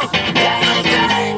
Every day.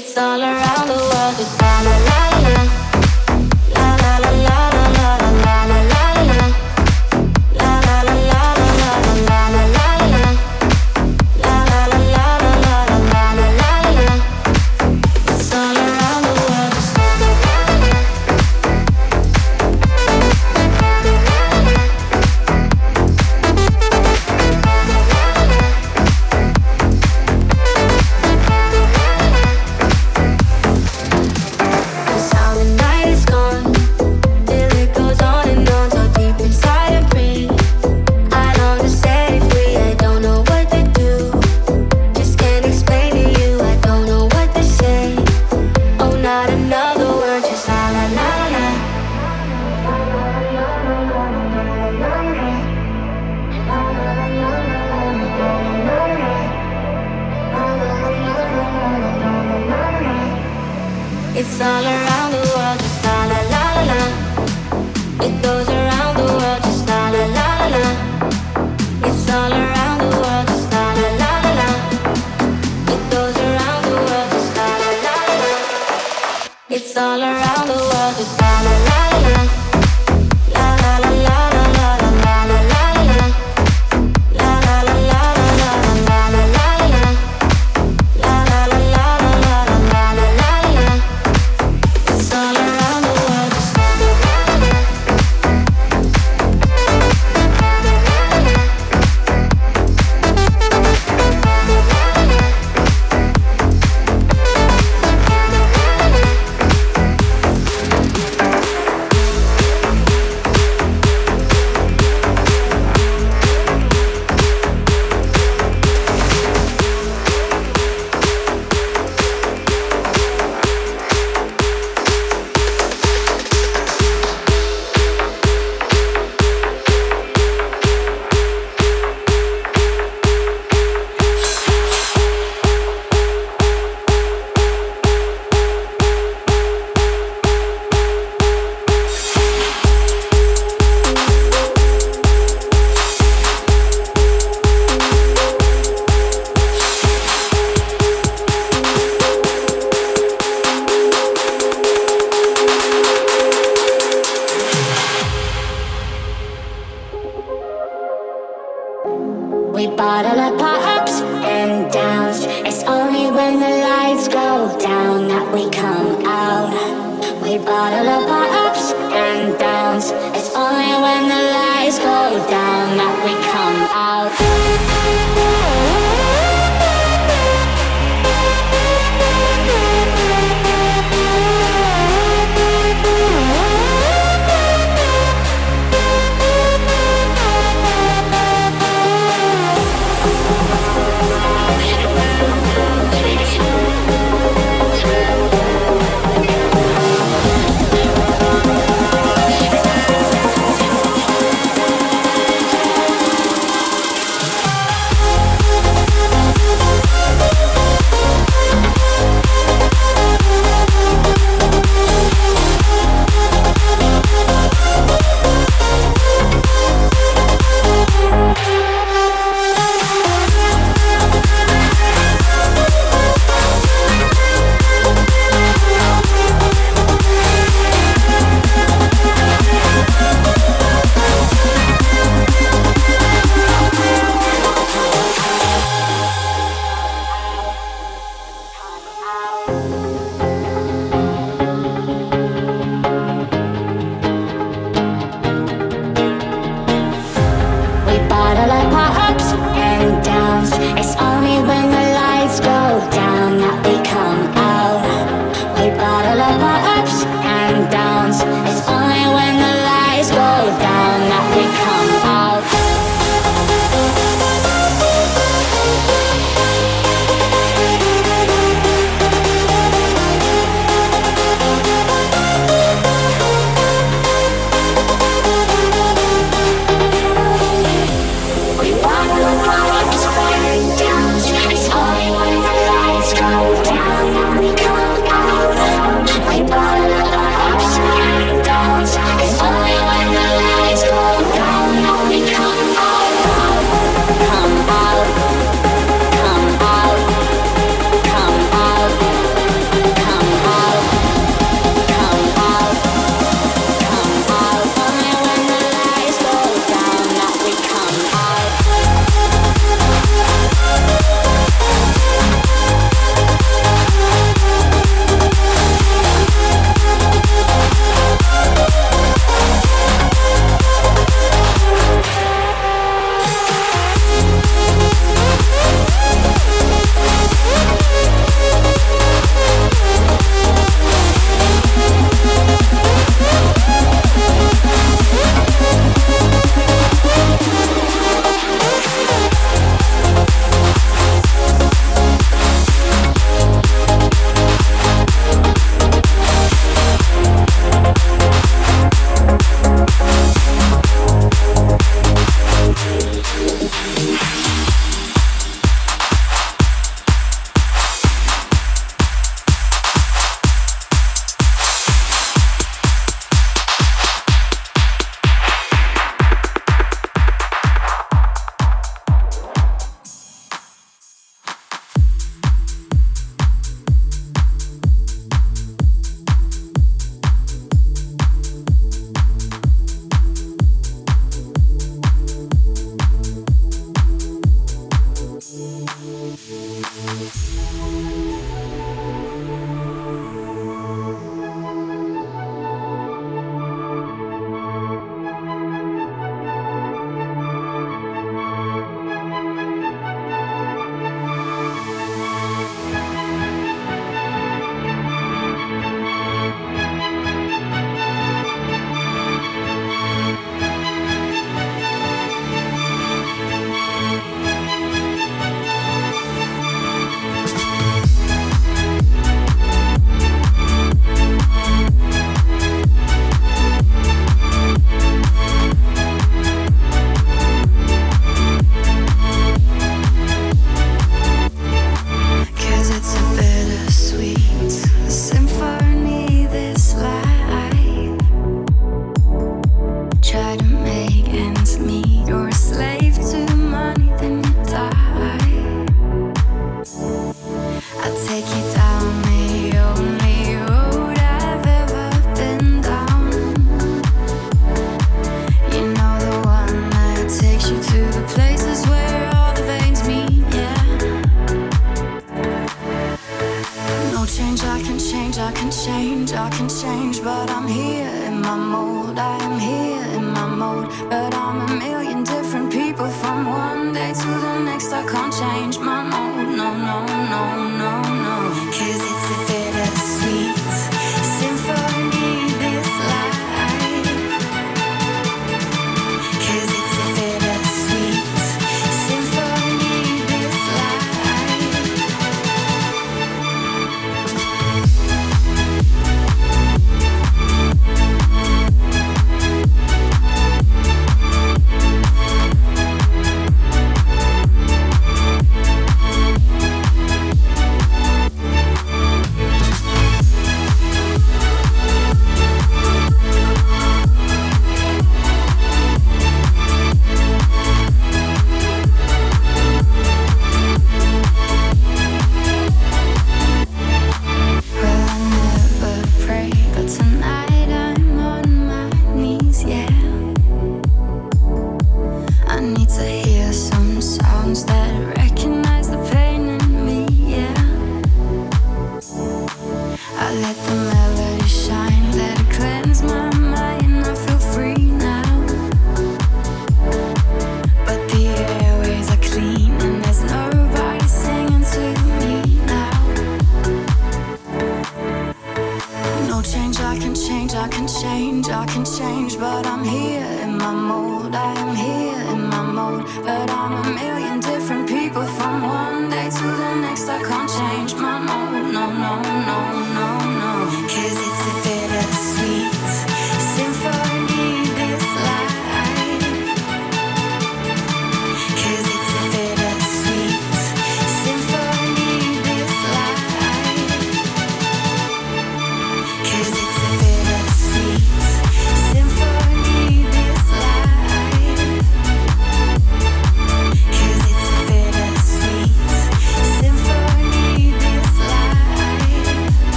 It's all around the world, it's all around down, that we come out. We bottle up our ups and downs. It's only when the lights go down that we come out.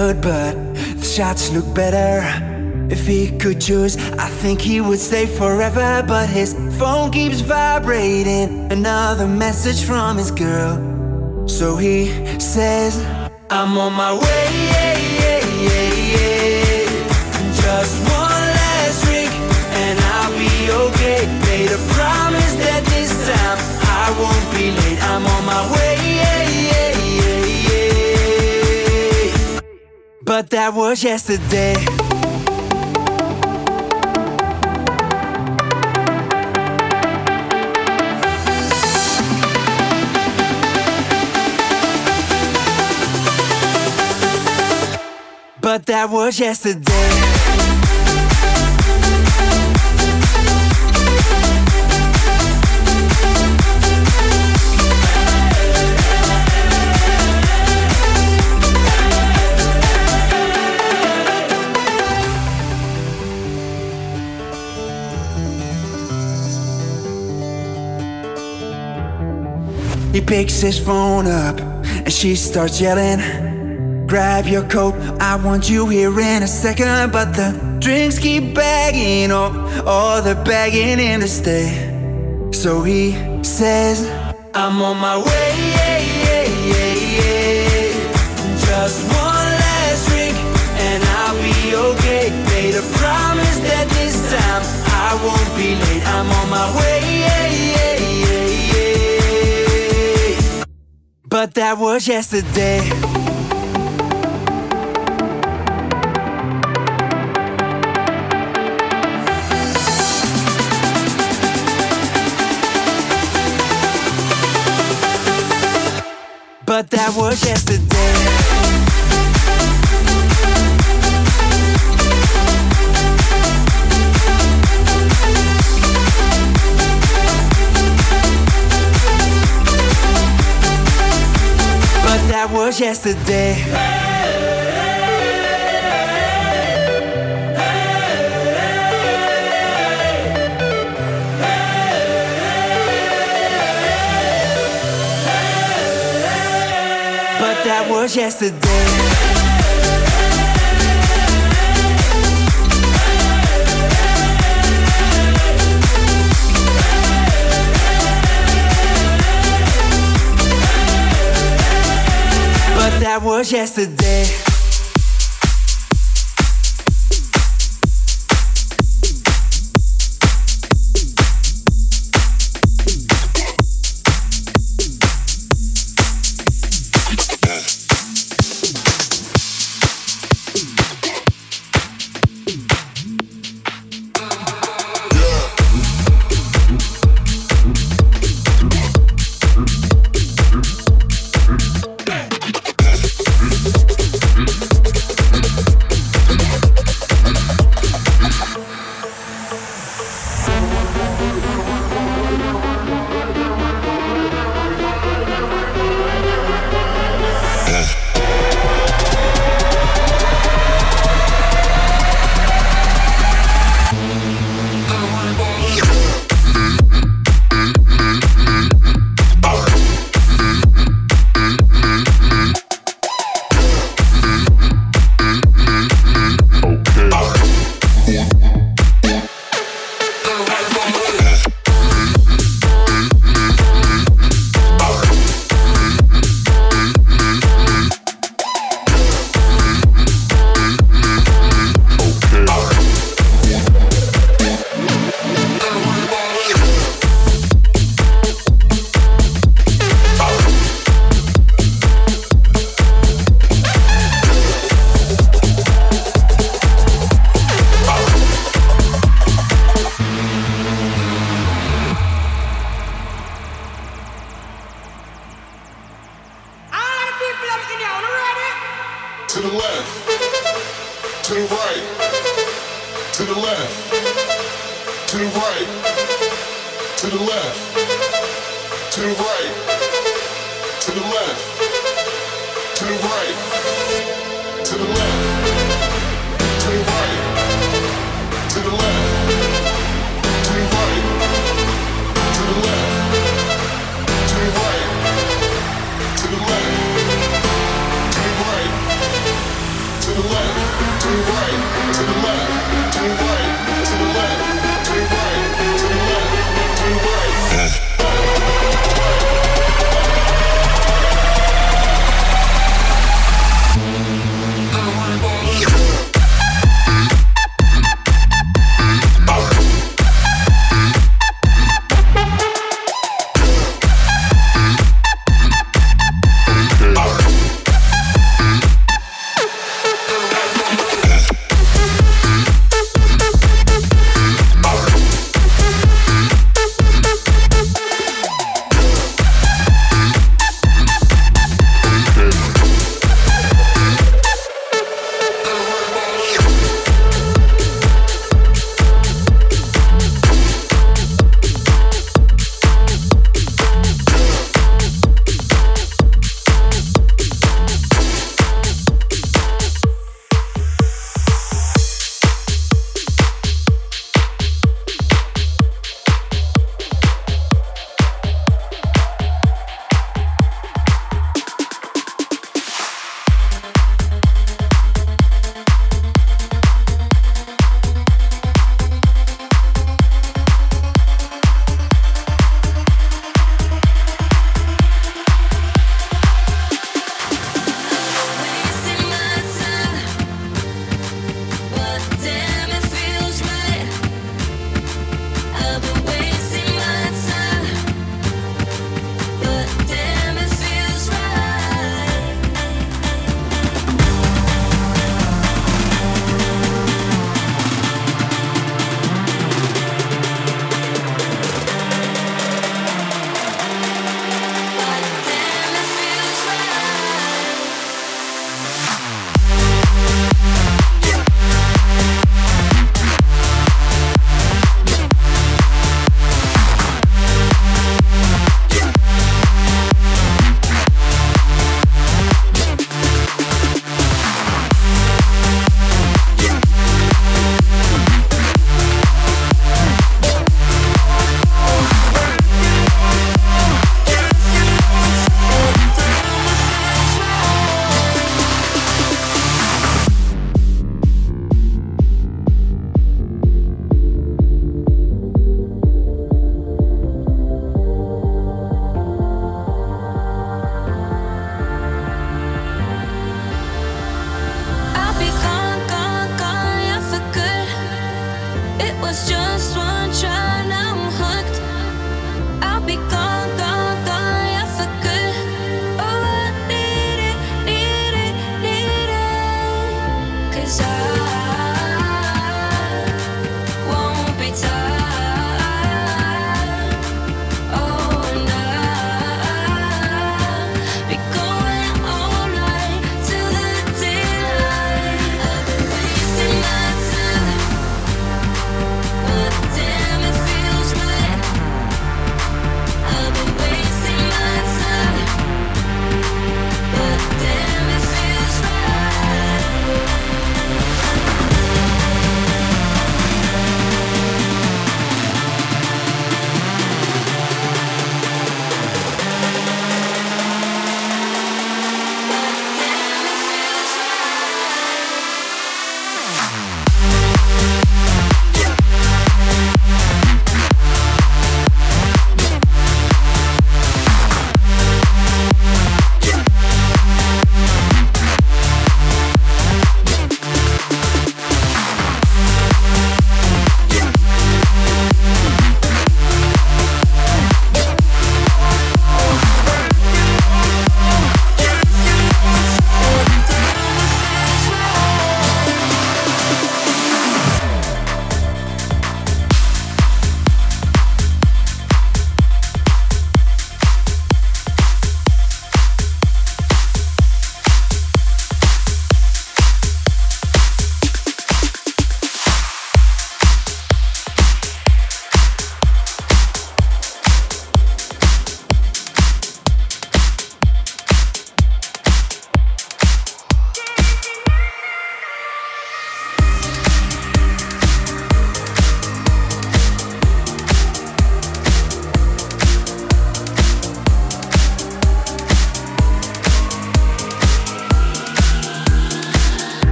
Good, but the shots look better. If he could choose, I think he would stay forever. But his phone keeps vibrating. Another message from his girl. So he says, I'm on my way. Just one last drink, and I'll be okay. Made a promise that this time I won't be late. I'm on my way. But that was yesterday. But that was yesterday. He picks his phone up and she starts yelling. Grab your coat, I want you here in a second. But the drinks keep bagging up, all the begging in to stay. So he says, I'm on my way. But that was yesterday. But that was yesterday. Was yesterday. But that was yesterday. That was yesterday.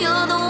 you're the one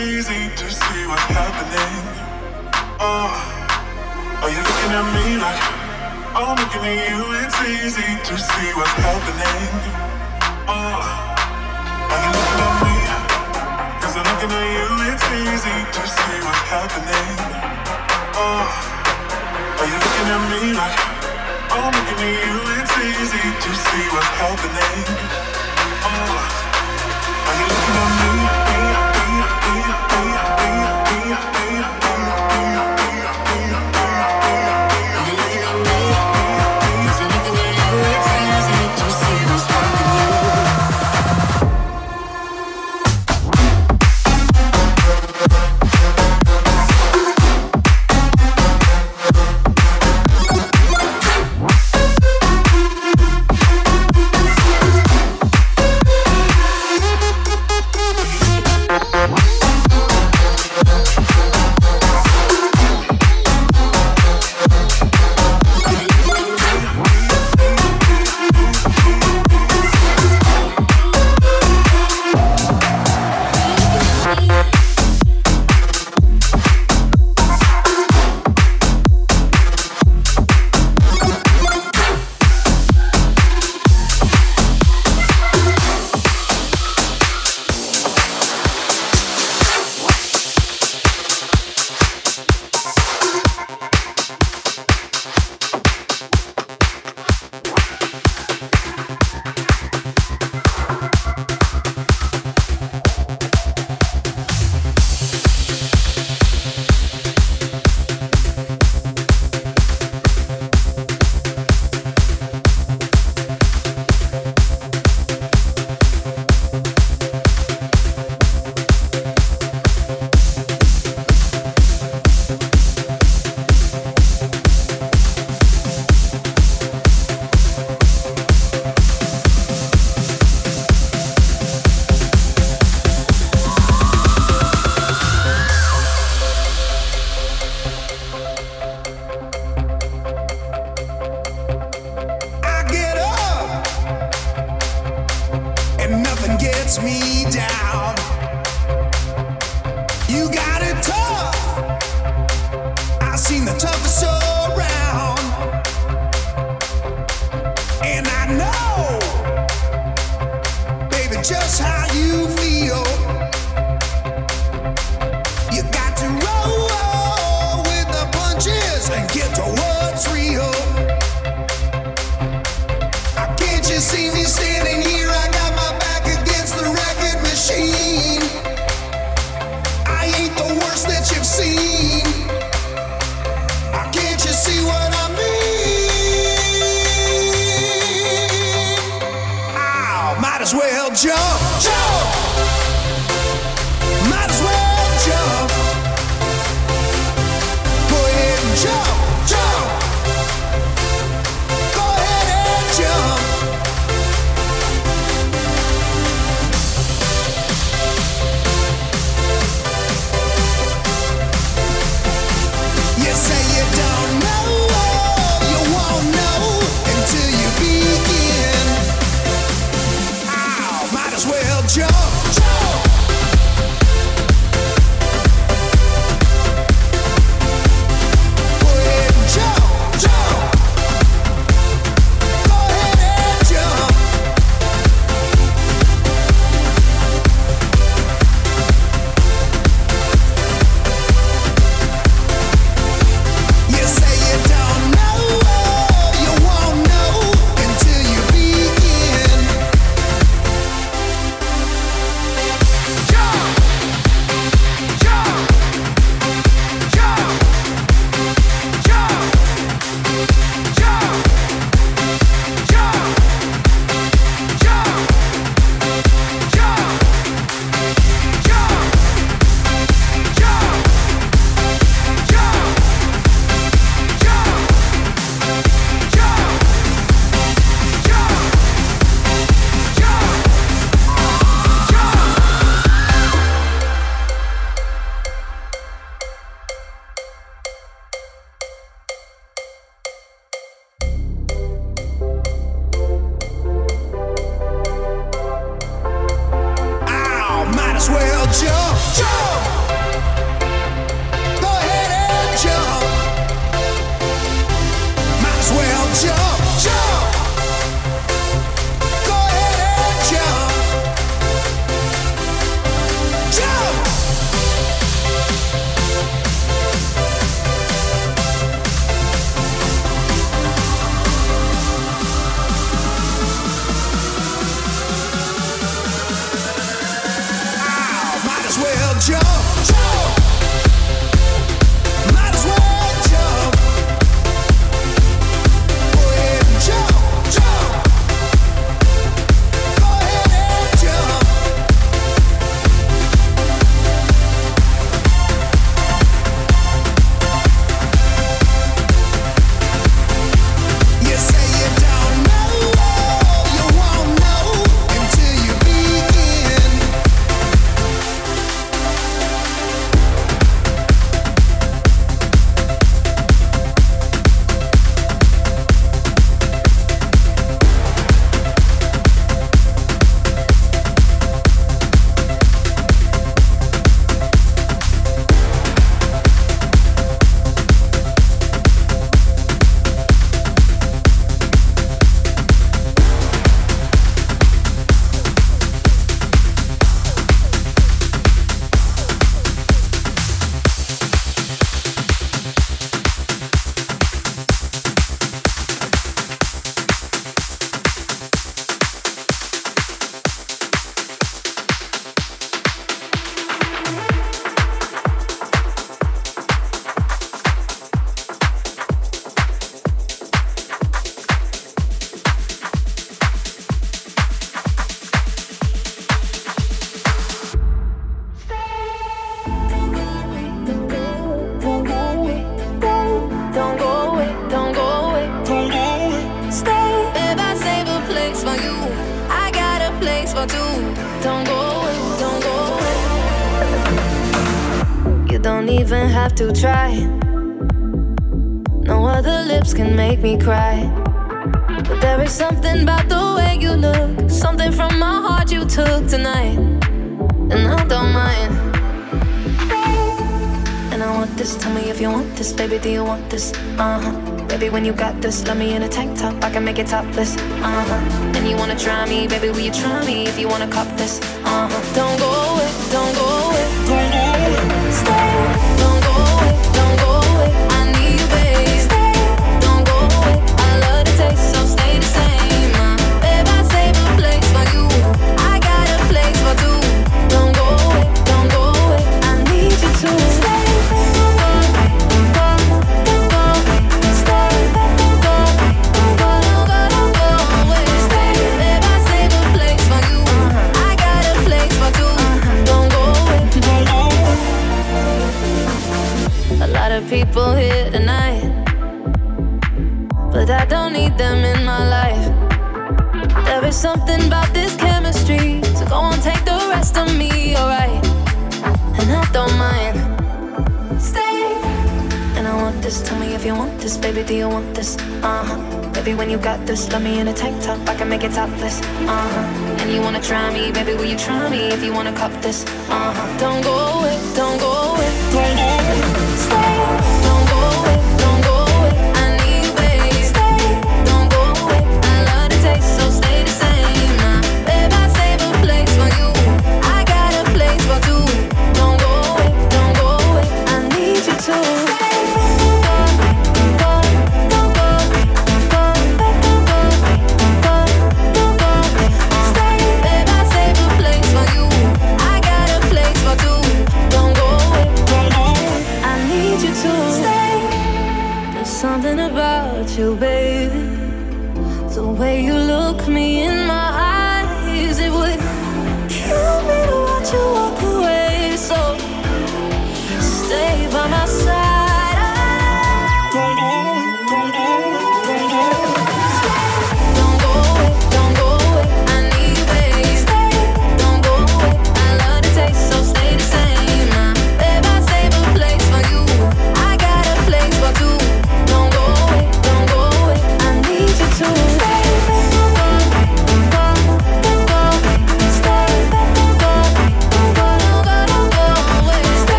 easy to see what's happening. Oh, are you looking at me like I'm looking at you? It's easy to see what's happening. Oh, are you looking at me? Cause I'm looking at you, it's easy to see what's happening. Oh, are you looking at me like I'm looking at you? It's easy to see what's happening. Oh, are you looking at me? as well jump, jump. Baby, do you want this? Uh huh. Baby, when you got this, let me in a tank top. I can make it topless. Uh huh. And you wanna try me? Baby, will you try me if you wanna cop this? Uh huh. Don't go away, don't go away, don't go away. Stay. need them in my life. There is something about this chemistry, so go on, take the rest of me, alright? And I don't mind. Stay. And I want this. Tell me if you want this, baby. Do you want this? Uh huh. Baby, when you got this, let me in a tank top. I can make it topless. Uh huh. And you wanna try me, baby? Will you try me if you wanna cop this? Uh huh. Don't go.